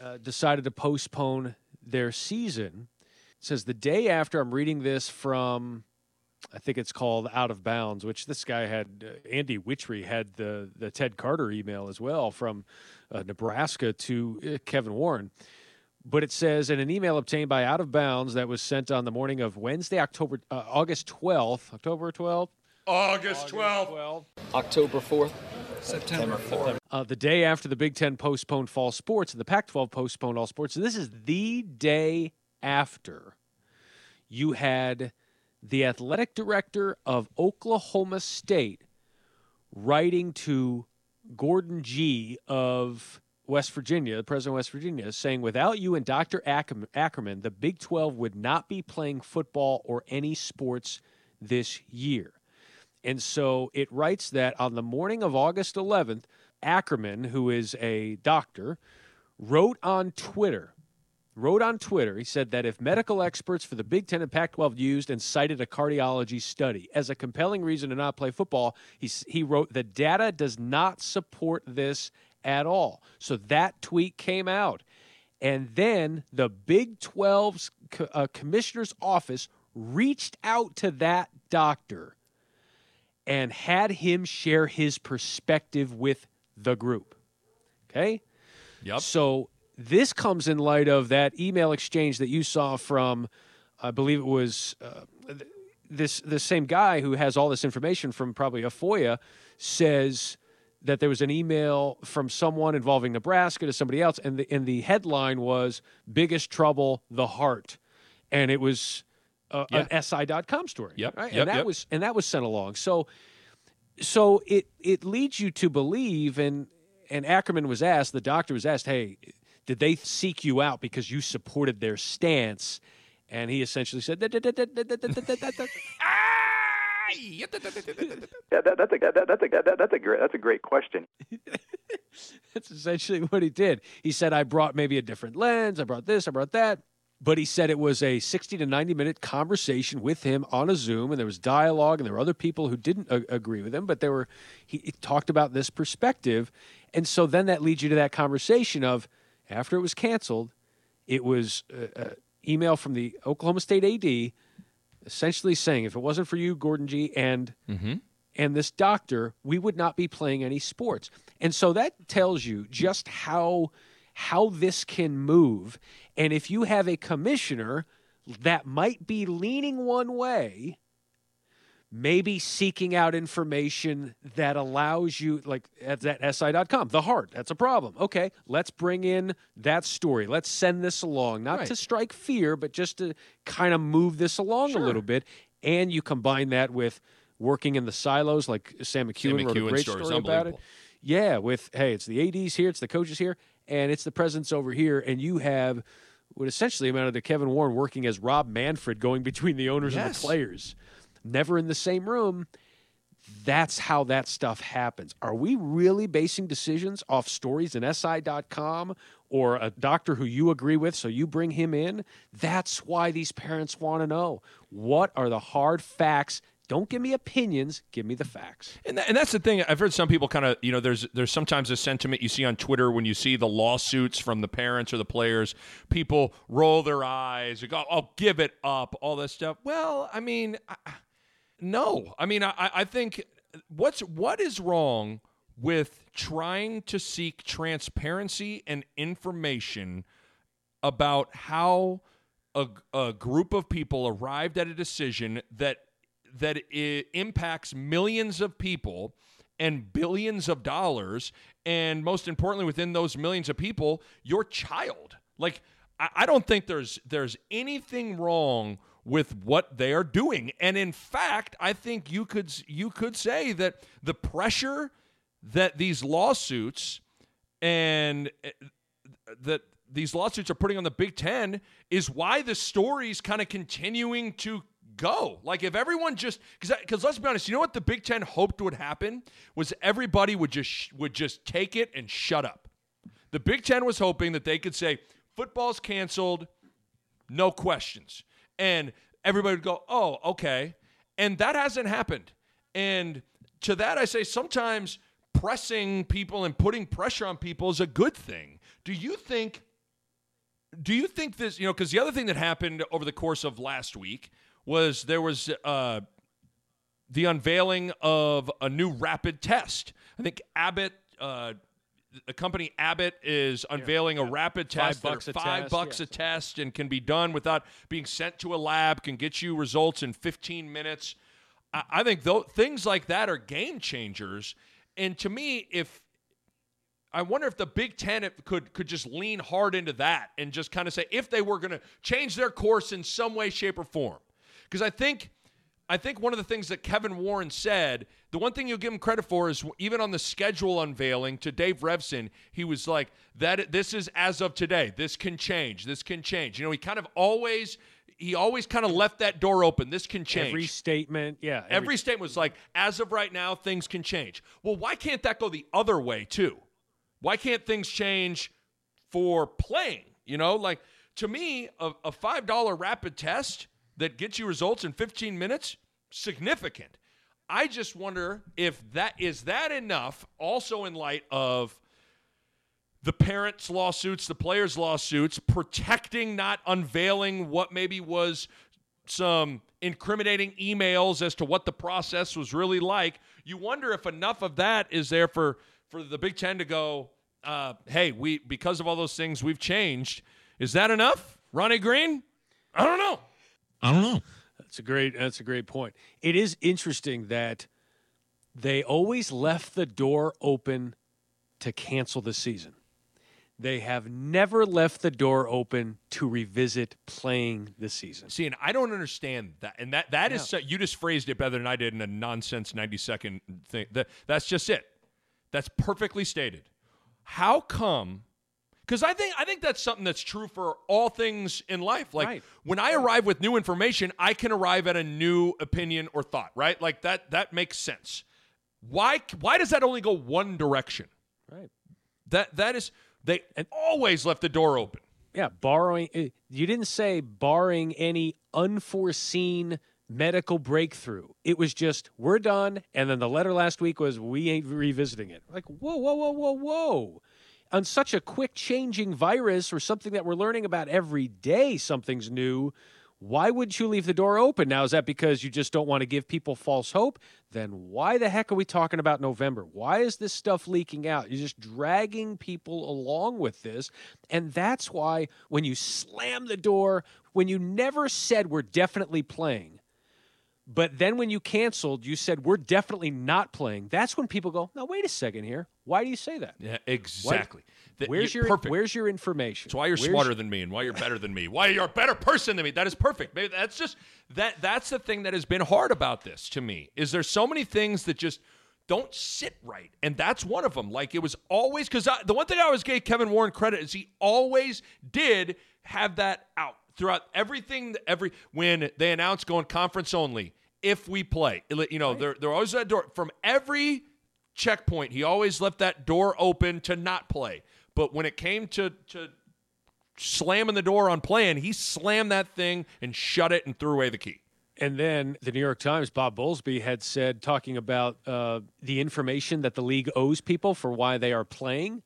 uh, decided to postpone their season. It says the day after. I'm reading this from. I think it's called Out of Bounds, which this guy had. Uh, Andy Wittry had the the Ted Carter email as well from uh, Nebraska to uh, Kevin Warren but it says in an email obtained by Out of Bounds that was sent on the morning of Wednesday, October uh, August 12th, October 12th, August 12th. October 4th. September 4th. uh, the day after the Big Ten postponed fall sports and the Pac 12 postponed all sports. So this is the day after you had the athletic director of Oklahoma State writing to Gordon Gee of West Virginia, the president of West Virginia, is saying, without you and Dr. Ackerman, Ackerman, the Big 12 would not be playing football or any sports this year. And so it writes that on the morning of August 11th, Ackerman, who is a doctor, wrote on Twitter, wrote on Twitter, he said that if medical experts for the Big Ten and Pac 12 used and cited a cardiology study as a compelling reason to not play football, he, he wrote, the data does not support this at all. So that tweet came out. And then the Big 12's co- uh, commissioner's office reached out to that doctor and had him share his perspective with the group. Okay? Yep. So this comes in light of that email exchange that you saw from, I believe it was uh, th- this the same guy who has all this information from probably a FOIA says that there was an email from someone involving Nebraska to somebody else, and the and the headline was "Biggest Trouble: The Heart," and it was uh, Yeah. an SI.com story. Yep, right? yep, and that yep. was and that was sent along. So so it it leads you to believe and and Ackerman was asked, the doctor was asked, "Hey, did they seek you out because you supported their stance?" And he essentially said, guy. yeah, that, that's a that, that's a that, that's a great that's a great question. that's essentially what he did. He said, "I brought maybe a different lens. I brought this. I brought that." But he said it was a 60 to 90 minute conversation with him on a Zoom, and there was dialogue, and there were other people who didn't a- agree with him, but they were he, he talked about this perspective, and so then that leads you to that conversation of after it was canceled, it was uh, uh, email from the Oklahoma State AD essentially saying, if it wasn't for you, Gordon Gee, and Mm-hmm. and this doctor, we would not be playing any sports. And so that tells you just how how this can move. And if you have a commissioner that might be leaning one way, maybe seeking out information that allows you like at that si.com the heart that's a problem. Okay let's bring in that story. Let's send this along. Not Right. to strike fear but just to kind of move this along a little bit. And you combine that with working in the silos like sam McKewon, Sam wrote a great story. Story about it. yeah with hey it's the ads here it's the coaches here and it's the presidents over here and you have what essentially amounted to kevin warren working as rob manfred going between the owners and the players never in the same room that's how that stuff happens. Are we really basing decisions off stories in SI.com or a doctor who you agree with, so you bring him in? That's why these parents want to know what are the hard facts. Don't give me opinions, give me the facts. And, and that's the thing. I've heard some people kind of, you know, there's there's sometimes a sentiment you see on Twitter when you see the lawsuits from the parents or the players. People roll their eyes, go, "Oh, give it up," all this stuff. Well, I mean, I, no. I mean, I, I think what's what is wrong with trying to seek transparency and information about how a, a group of people arrived at a decision that that impacts millions of people and billions of dollars and most importantly within those millions of people your child like I, I don't think there's there's anything wrong with what they are doing and in fact i think you could you could say that the pressure that these lawsuits and uh, that these lawsuits are putting on the Big Ten is why the story's kind of continuing to go. Like if everyone just because because let's be honest, you know what the Big Ten hoped would happen was everybody would just would just take it and shut up. The Big Ten was hoping that they could say football's canceled, no questions, and everybody would go, "Oh, okay," and that hasn't happened. And to that, I say sometimes pressing people and putting pressure on people is a good thing. Do you think? Do you think this? You know, because the other thing that happened over the course of last week was there was uh, the unveiling of a new rapid test. I think Abbott. Uh, the company Abbott is unveiling a rapid test that bucks a five test, bucks yeah. a test and can be done without being sent to a lab. Can get you results in 15 minutes. I, I think though things like that are game changers. And to me, if I wonder if the Big Ten could could just lean hard into that and just kind of say if they were going to change their course in some way, shape, or form. Because I think I think one of the things that Kevin Warren said, the one thing you'll give him credit for is even on the schedule unveiling to Dave Revsine, he was like, "That this is as of today. This can change. This can change." You know, he kind of always he always kind of left that door open. This can change. Every statement, yeah. Every, statement was like, "As of right now, things can change." Well, why can't that go the other way too? Why can't things change for playing? You know, like to me, a, a five dollar rapid test that gets you results in 15 minutes, significant. I just wonder if that is that enough. Also, in light of the parents' lawsuits, the players' lawsuits, protecting, not unveiling what maybe was some incriminating emails as to what the process was really like. You wonder if enough of that is there for for the Big Ten to go, uh, hey, we because of all those things we've changed. Is that enough, Ronnie Green? I don't know. I don't know. That's a great. That's a great point. It is interesting that they always left the door open to cancel the season. They have never left the door open to revisit playing the season. See, and I don't understand that. And that that is so, you just phrased it better than I did in a nonsense 90 second thing. That that's just it. That's perfectly stated. How come because I think I think that's something that's true for all things in life. Like Right. when I arrive with new information, I can arrive at a new opinion or thought. Right? Like that that makes sense. Why why does that only go one direction? Right. That that is they and always left the door open. Yeah, borrowing. eh, You didn't say barring any unforeseen medical breakthrough. It was just we're done, and then the letter last week was we ain't revisiting it. Like whoa, whoa, whoa, whoa, whoa. On such a quick changing virus or something that we're learning about every day, something's new. Why would you leave the door open? Now, is that because you just don't want to give people false hope? Then why the heck are we talking about November? Why is this stuff leaking out? You're just dragging people along with this. And that's why when you slam the door, when you never said we're definitely playing, but then when you canceled, you said we're definitely not playing. That's when people go, "Now wait a second here. Why do you say that?" Yeah, exactly. Where's your perfect. Where's your information? That's why you're Where's- smarter than me and why you're better than me. Why you're a better person than me. That is perfect. Maybe that's just that that's the thing that has been hard about this to me. Is there so many things that just don't sit right. And that's one of them. Like it was always cuz the one thing I always gave Kevin Warren credit is he always did have that out throughout everything every when they announced going conference only if we play. You know, there there always that door from every checkpoint. He always left that door open to not play. But when it came to to slamming the door on playing, he slammed that thing and shut it and threw away the key. And then the New York Times, Bob Bowlesby had said, talking about uh, the information that the league owes people for why they are playing.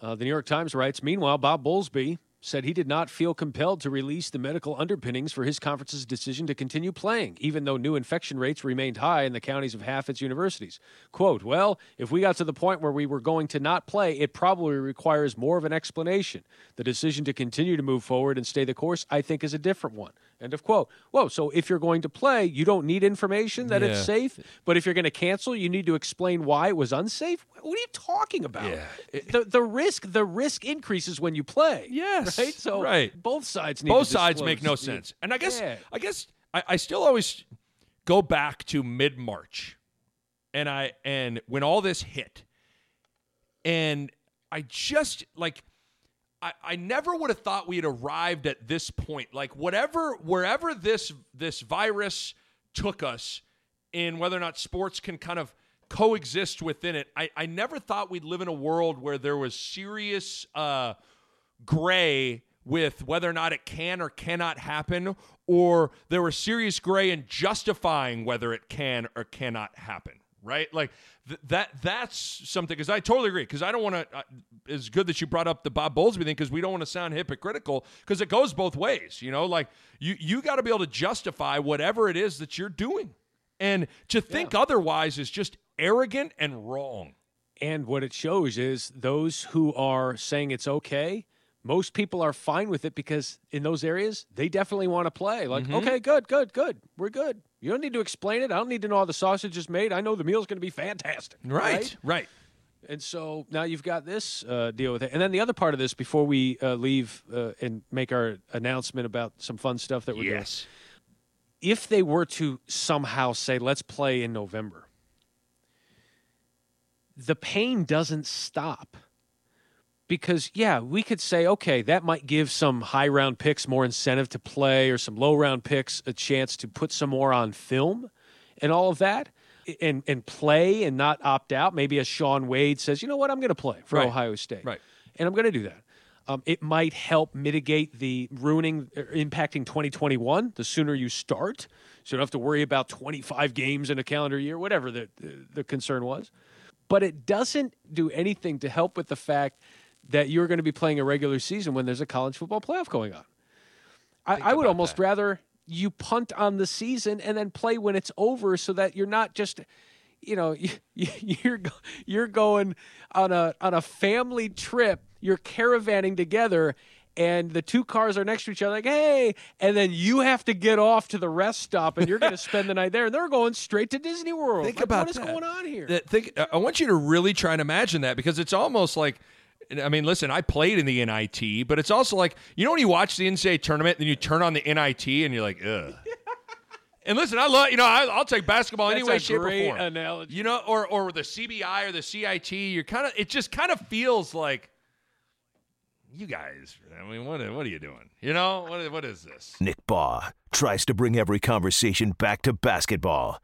Uh, the New York Times writes, meanwhile, Bob Bowlesby said he did not feel compelled to release the medical underpinnings for his conference's decision to continue playing, even though new infection rates remained high in the counties of half its universities. Quote, well, if we got to the point where we were going to not play, it probably requires more of an explanation. The decision to continue to move forward and stay the course, I think, is a different one. End of quote. Whoa, so if you're going to play, you don't need information that it's safe, but if you're going to cancel, you need to explain why it was unsafe? What are you talking about? Yeah. the, the risk the risk increases when you play. Yes. Right? So Right. both sides need Both sides make no sense. And I guess Yeah. I guess I, I still always go back to mid March. And I and when all this hit. And I just like I, I never would have thought we had arrived at this point. Like whatever wherever this this virus took us in whether or not sports can kind of coexist within it, I, I never thought we'd live in a world where there was serious uh gray with whether or not it can or cannot happen, or there was serious gray in justifying whether it can or cannot happen. Right, like th- that. That's something because I totally agree. Because I don't want to. Uh, it's good that you brought up the Bob Bowlesby thing because we don't want to sound hypocritical because it goes both ways. You know, like you you got to be able to justify whatever it is that you're doing, and to think otherwise is just arrogant and wrong. And what it shows is those who are saying it's okay, most people are fine with it because in those areas, they definitely want to play. Like, Mhm. okay, good, good, good. We're good. You don't need to explain it. I don't need to know how the sausage is made. I know the meal's going to be fantastic. Right, right. And so now you've got this uh, deal with it. And then the other part of this, before we uh, leave uh, and make our announcement about some fun stuff that we're Yes. doing. If they were to somehow say, let's play in November, the pain doesn't stop. Because, yeah, we could say, okay, that might give some high round picks more incentive to play or some low round picks a chance to put some more on film and all of that and, and play and not opt out. Maybe a Shaun Wade says, you know what, I'm going to play for Right. Ohio State. Right. And I'm going to do that. Um, it might help mitigate the ruining, er, impacting 2021. The sooner you start, so you don't have to worry about 25 games in a calendar year, whatever the, the, the concern was. But it doesn't do anything to help with the fact that you're going to be playing a regular season when there's a college football playoff going on. I, I would almost rather you punt on the season and then play when it's over so that you're not just you know you, you're you're going on a on a family trip you're caravanning together and the two cars are next to each other like hey and then you have to get off to the rest stop and you're going to spend the night there and they're going straight to Disney World Think Like, about what is that. going on here That think, I want you to really try and imagine that because it's almost like. I mean, listen, I played in the NIT, but it's also like you know when you watch the NCAA tournament, then you turn on the NIT and you're like, ugh. and listen, I love you know I, I'll take basketball That's anyway, a shape great or form. analogy. You know, or or the CBI or the CIT. You're kind of it just kind of feels like you guys. I mean, what what are you doing? You know, what what is this? Nick Bahe tries to bring every conversation back to basketball.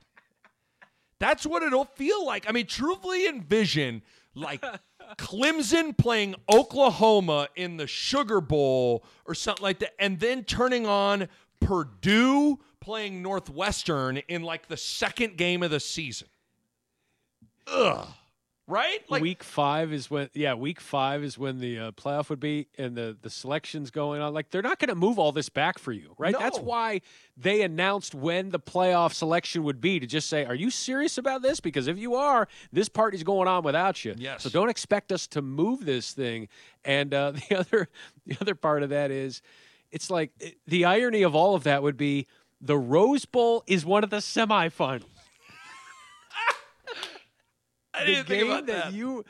That's what it'll feel like. I mean, truthfully envision like Clemson playing Oklahoma in the Sugar Bowl or something like that, and then turning on Purdue playing Northwestern in like the second game of the season. Ugh. Right? Like week five is when yeah week five is when the uh, playoff would be and the the selections going on. Like they're not going to move all this back for you right? That's why they announced when the playoff selection would be to just say are you serious about this? Because if you are this party's going on without you. Yes. so don't expect us to move this thing. And uh, the other the other part of that is it's like the irony of all of that would be the Rose Bowl is one of the semifinals the didn't think game about that, that. you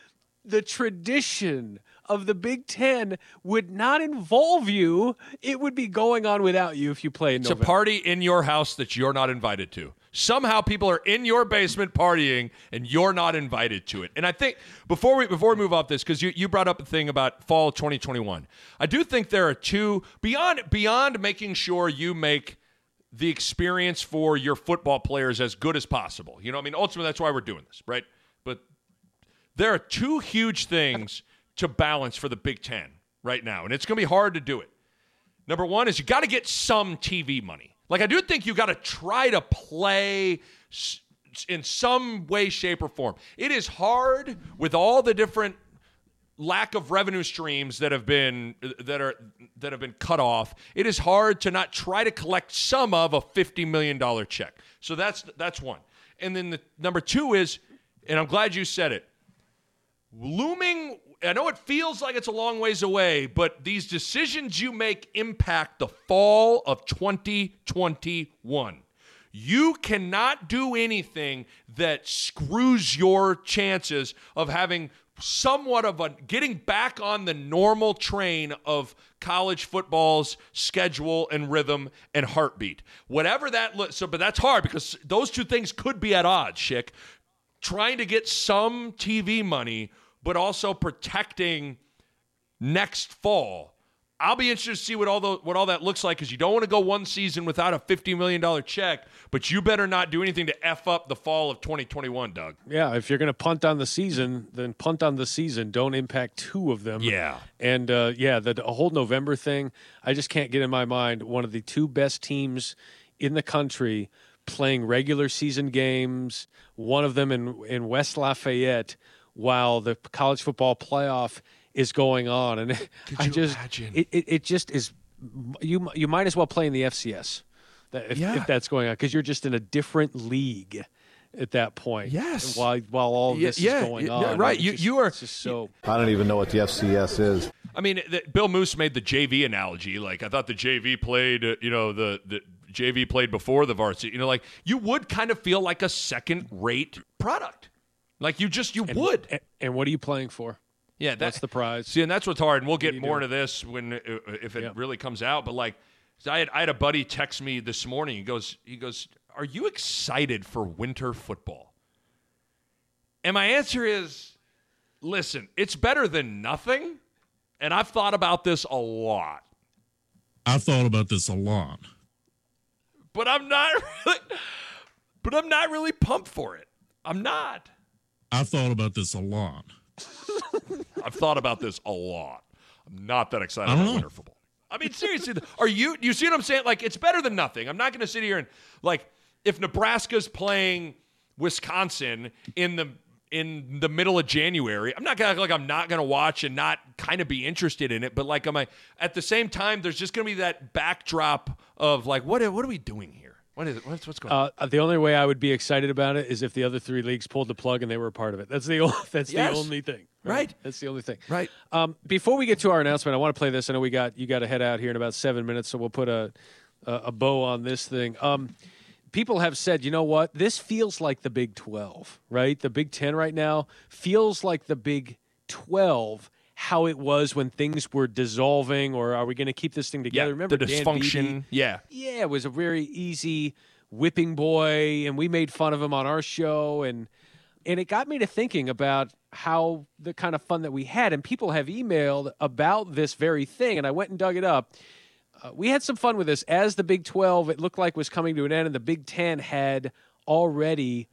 the tradition of the Big Ten would not involve you. It would be going on without you if you play in It's a party in your house that you're not invited to. Somehow people are in your basement partying and you're not invited to it. And I think before we before we move off this, because you, you brought up a thing about fall 2021. I do think there are two beyond beyond making sure you make the experience for your football players as good as possible. You know, I mean, ultimately that's why we're doing this, right? There are two huge things to balance for the Big Ten right now, and it's going to be hard to do it. Number one is you got to get some TV money. Like I do think you got to try to play in some way, shape, or form. It is hard with all the different lack of revenue streams that have been that are that have been cut off. It is hard to not try to collect some of a fifty million dollar check. So that's that's one. And then the number two is, and I'm glad you said it looming I know it feels like it's a long ways away, but these decisions you make impact the fall of 2021. You cannot do anything that screws your chances of having somewhat of a getting back on the normal train of college football's schedule and rhythm and heartbeat. Whatever that looks so but that's hard because those two things could be at odds, Schick trying to get some TV money, but also protecting next fall. I'll be interested to see what all the, what all that looks like because you don't want to go one season without a fifty million dollar check, but you better not do anything to f up the fall of 2021, Doug. Yeah, if you're going to punt on the season, then punt on the season. Don't impact two of them. Yeah. And uh, yeah, the, the whole November thing, I just can't get in my mind one of the two best teams in the country playing regular season games, one of them in, in West Lafayette, while the college football playoff is going on. And I you just, imagine? It, it, it just is, you, you might as well play in the FCS if, Yeah. if that's going on because you're just in a different league at that point. Yes. While while all this yeah, is going yeah, on. right. You- just- you are- just so. I don't even know what the FCS is. I mean, the, Bill Moos made the JV analogy. Like, I thought the JV played, uh, you know, the, the JV played before the varsity. You know, like, you would kind of feel like a second rate product. Like, you just, you And- would. And, and what are you playing for? Yeah, that's the prize? See, and that's what's hard. And we'll get more doing? into this when uh, if it Yeah. really comes out. But like, I had I had a buddy text me this morning. He goes, he goes, "Are you excited for winter football?" And my answer is, listen, it's better than nothing. And I've thought about this a lot, I've thought about this a lot. But I'm not really, but I'm not really pumped for it. I'm not. I've thought about this a lot. I've thought about this a lot. I'm not that excited about know. winter football. I mean, seriously, are you? You see what I'm saying? Like, it's better than nothing. I'm not going to sit here and like, if Nebraska's playing Wisconsin in the in the middle of January, I'm not gonna act like I'm not gonna watch and not kind of be interested in it. But like, am I? At the same time, there's just gonna be that backdrop of like, what what are we doing here? What is it? What's what's going on? Uh, the only way I would be excited about it is if the other three leagues pulled the plug and they were a part of it. That's the only, that's Yes. the only thing. Right. That's the only thing. Right. Um, before we get to our announcement, I want to play this. I know we got you got to head out here in about seven minutes, so we'll put a a, a bow on this thing. Um, people have said, you know what? This feels like the Big Twelve, right? The Big Ten right now feels like the Big Twelve. How it was when things were dissolving, or are we going to keep this thing together? yeah, Remember the dysfunction. Yeah, yeah, it was a very easy whipping boy, and we made fun of him on our show, and and it got me to thinking about how the kind of fun that we had, and people have emailed about this very thing, and I went and dug it up. Uh, we had some fun with this as the Big Twelve. It looked like was coming to an end, and the Big Ten had already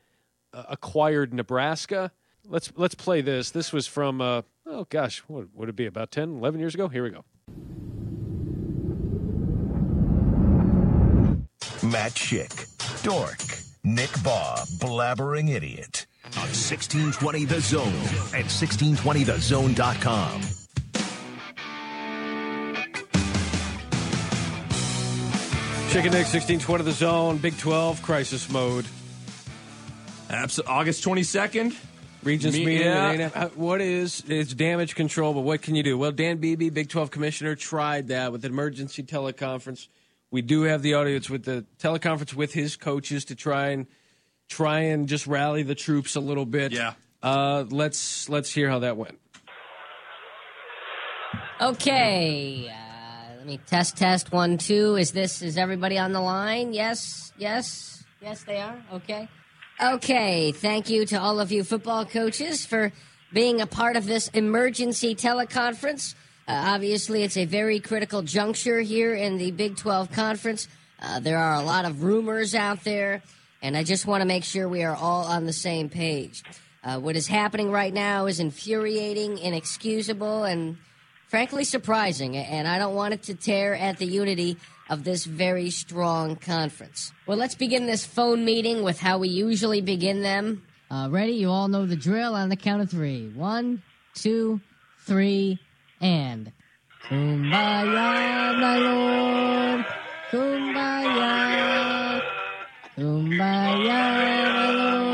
uh, acquired Nebraska. Let's let's play this. This was from uh, oh gosh, what would it be about 10, 11 years ago? Here we go. Matt Schick, Dork, Nick Bahe, blabbering idiot. On 1620 The Zone and 1620thezone.com. Schick and Nick, sixteen twenty the zone, Big Twelve crisis mode. Abs- August 22nd. Regents Me- meeting. yeah. it uh, What is it's damage control? But what can you do? Well, Dan Beebe, Big Twelve commissioner, tried that with an emergency teleconference. We do have the audience with the teleconference with his coaches to try and try and just rally the troops a little bit. Yeah. Uh, let's let's hear how that went. Okay. Let me test, test one, two. Is this, is everybody on the line? Yes, yes, yes, they are. Okay. Okay. Thank you to all of you football coaches for being a part of this emergency teleconference. Uh, obviously, it's a very critical juncture here in the Big 12 Conference. Uh, there are a lot of rumors out there, and I just want to make sure we are all on the same page. Uh, what is happening right now is infuriating, inexcusable, and frankly surprising, and I don't want it to tear at the unity of this very strong conference. Well, let's begin this phone meeting with how we usually begin them. Uh, ready? You all know the drill on the count of three. One, two, three, and. Kumbaya, my lord. Kumbaya. Kumbaya, my lord.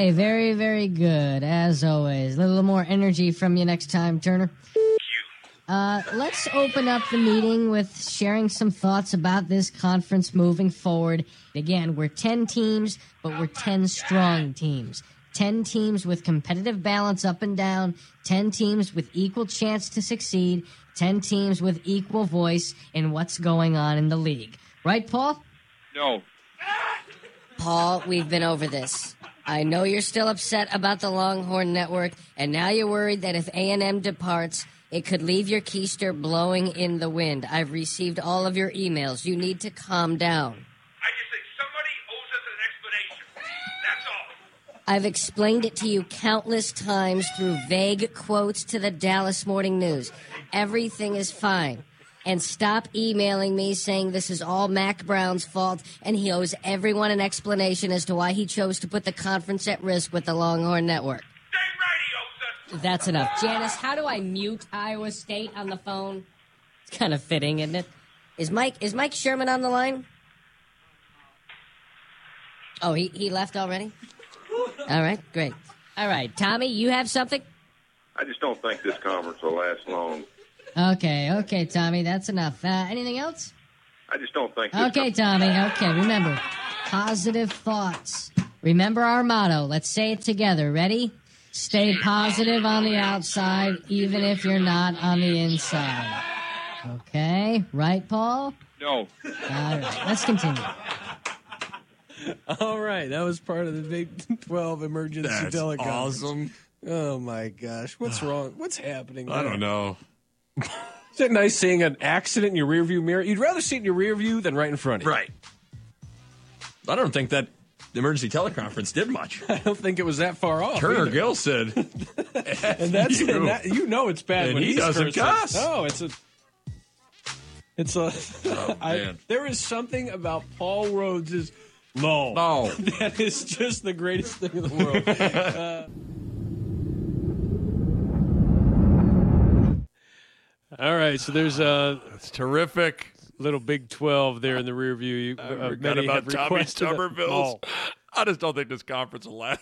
Okay, very, very good, as always. A little more energy from you next time, Turner. Uh, let's open up the meeting with sharing some thoughts about this conference moving forward. Again, we're 10 teams, but we're 10 strong teams. 10 teams with competitive balance up and down, 10 teams with equal chance to succeed, 10 teams with equal voice in what's going on in the league. Right, Paul? No. Paul, we've been over this. I know you're still upset about the Longhorn Network, and now you're worried that if A&M departs, it could leave your keister blowing in the wind. I've received all of your emails. You need to calm down. I just think somebody owes us an explanation. That's all. I've explained it to you countless times through vague quotes to the Dallas Morning News. Everything is fine. And stop emailing me saying this is all Mack Brown's fault and he owes everyone an explanation as to why he chose to put the conference at risk with the Longhorn Network. That's enough. Janice, how do I mute Iowa State on the phone? It's kind of fitting, isn't it? Is Mike is Mike Sherman on the line? Oh, he, he left already? All right, great. All right, Tommy, you have something? I just don't think this conference will last long. Okay, okay, Tommy, that's enough. Uh, anything else? I just don't think. Okay, Tommy, okay, remember positive thoughts. Remember our motto. Let's say it together. Ready? Stay positive on the outside, even if you're not on the inside. Okay, right, Paul? No. All right, let's continue. All right, that was part of the Big 12 emergency That's teleconference. awesome. Oh my gosh, what's wrong? What's happening? I there? don't know. Is it nice seeing an accident in your rearview mirror? You'd rather see it in your rear view than right in front of you. Right. I don't think that the emergency teleconference did much. I don't think it was that far off. Turner either. Gill said, and that's you. and that, you know it's bad And when he he's doesn't cuss. No, it's a it's a Oh, I- man. there is something about Paul Rhoads's no no that is just the greatest thing in the world. Uh, all right, so there's a That's terrific. little Big Twelve there in the rear view. You, I uh, forgot many about have Tommy requested a- Tuberville's. Oh. I just don't think this conference will last.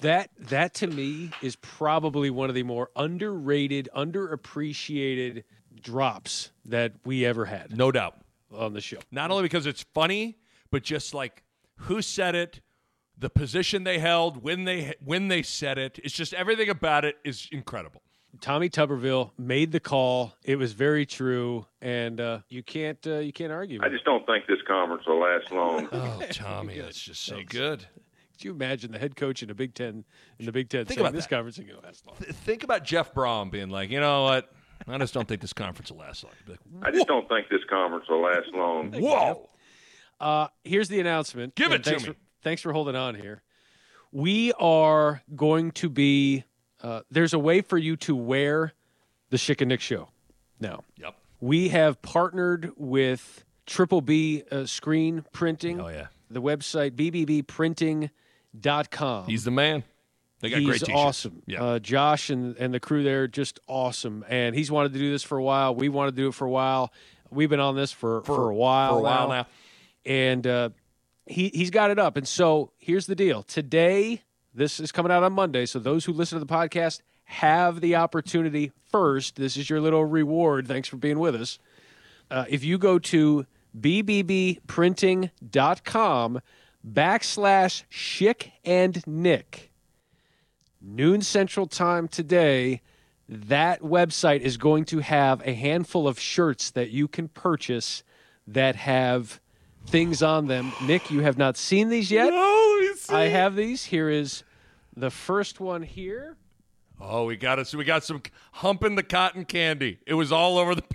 That that to me is probably one of the more underrated, underappreciated drops that we ever had No doubt. on the show. Not only because it's funny, but just like who said it, the position they held, when they when they said it. It's just everything about it is incredible. Tommy Tuberville made the call. It was very true, and uh, you can't uh, you can't argue. I With it. just don't think this conference will last long. Oh, Tommy, that's just so good. Could you imagine the head coach in the Big Ten in the Big Ten Think saying about this that. conference is going to last long? Th- Think about Jeff Brohm being like, you know what? I just don't think this conference will last long. Like, I just don't think this conference will last long. Whoa! Uh, here's the announcement. Give and it to thanks me. For, thanks for holding on here. We are going to be. Uh, there's a way for you to wear the Schick and Nick show now. Yep. We have partnered with Triple B uh, Screen Printing. Oh yeah. The website bbbprinting.com. He's the man. They got he's great t-shirts. awesome. Yeah. Uh, Josh and, and the crew there just awesome. And he's wanted to do this for a while. We wanted to do it for a while. We've been on this for, for, a while. for a while now. And uh, he he's got it up. And so here's the deal. Today, this is coming out on Monday. So those who listen to the podcast have the opportunity first. This is your little reward. Thanks for being with us. Uh, if you go to bbbprinting.com backslash Schick and Nick, noon central time today, that website is going to have a handful of shirts that you can purchase that have things on them. Nick, you have not seen these yet. No, see. I have these. Here is the first one here. Oh, we got us. We got some humping the cotton candy. It was all over the.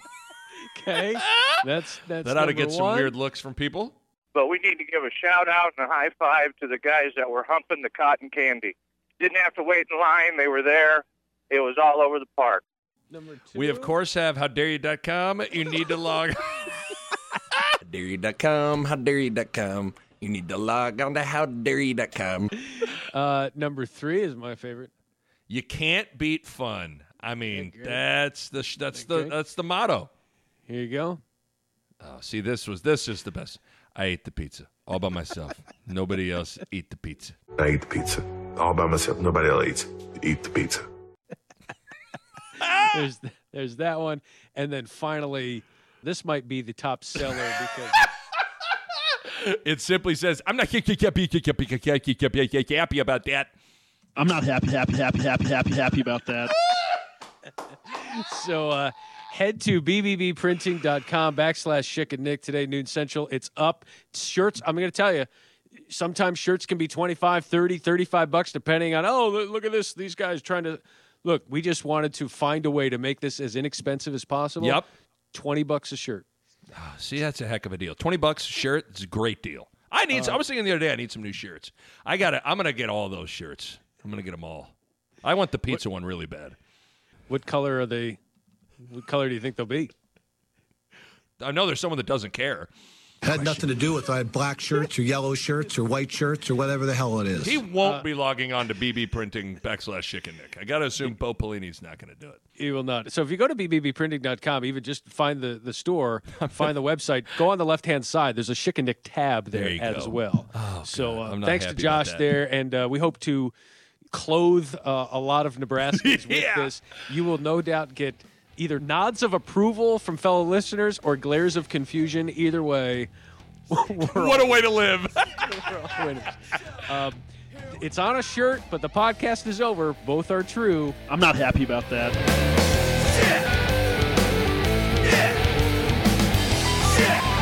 Okay, that's that's that ought to number get some weird looks from people. But we need to give a shout out and a high five to the guys that were humping the cotton candy. Didn't have to wait in line. They were there. It was all over the park. Number two. We of course have howdareyou.com. You need to log. howdareyou.com. Howdareyou.com. You need to log on to howdareyou.com. Uh, number three is my favorite. You can't beat fun. I mean, great. that's the sh- that's the that's the motto. Here you go. Oh, see, this was this is the best. I ate the pizza all by myself. Nobody else eat the pizza. I eat the pizza all by myself. Nobody else eats. Eat the pizza. There's there's that one, and then finally, this might be the top seller because It simply says, "I'm not happy happy about that." I'm not happy, happy, happy, happy, happy, happy about that. so uh, head to bbbprinting.com backslash Schick and Nick today, noon central. It's up. Shirts, I'm going to tell you, sometimes shirts can be 25, 30, 35 bucks, depending on, oh, look- look at this. These guys trying to. Look, we just wanted to find a way to make this as inexpensive as possible. Yep. 20 bucks a shirt. Ah, see, that's a heck of a deal. Twenty bucks a shirt. It's a great deal. I need. I uh-huh. was thinking the other day. I need some new shirts. I got I'm gonna get all those shirts. I'm gonna get them all. I want the pizza one really bad. What color are they? What color do you think they'll be? I know there's someone that doesn't care. Had nothing to do with I had black shirts or yellow shirts or white shirts or whatever the hell it is. He won't be logging on to BB Printing backslash Schick and Nick. I got to assume Bo Pelini's not going to do it. He will not. So if you go to bbbprinting.com, even just find the, the store, find the website, go on the left hand side. There's a Schick and Nick tab there, There as go. well. Oh, so uh, I'm not thanks to happy about Josh there, and uh, we hope to clothe uh, a lot of Nebraskans with Yeah. this. You will no doubt get either nods of approval from fellow listeners or glares of confusion. Either way, what all, a way to live! um, it's on a shirt, but the podcast is over. Both are true. I'm not happy about that. Yeah. Yeah. Yeah.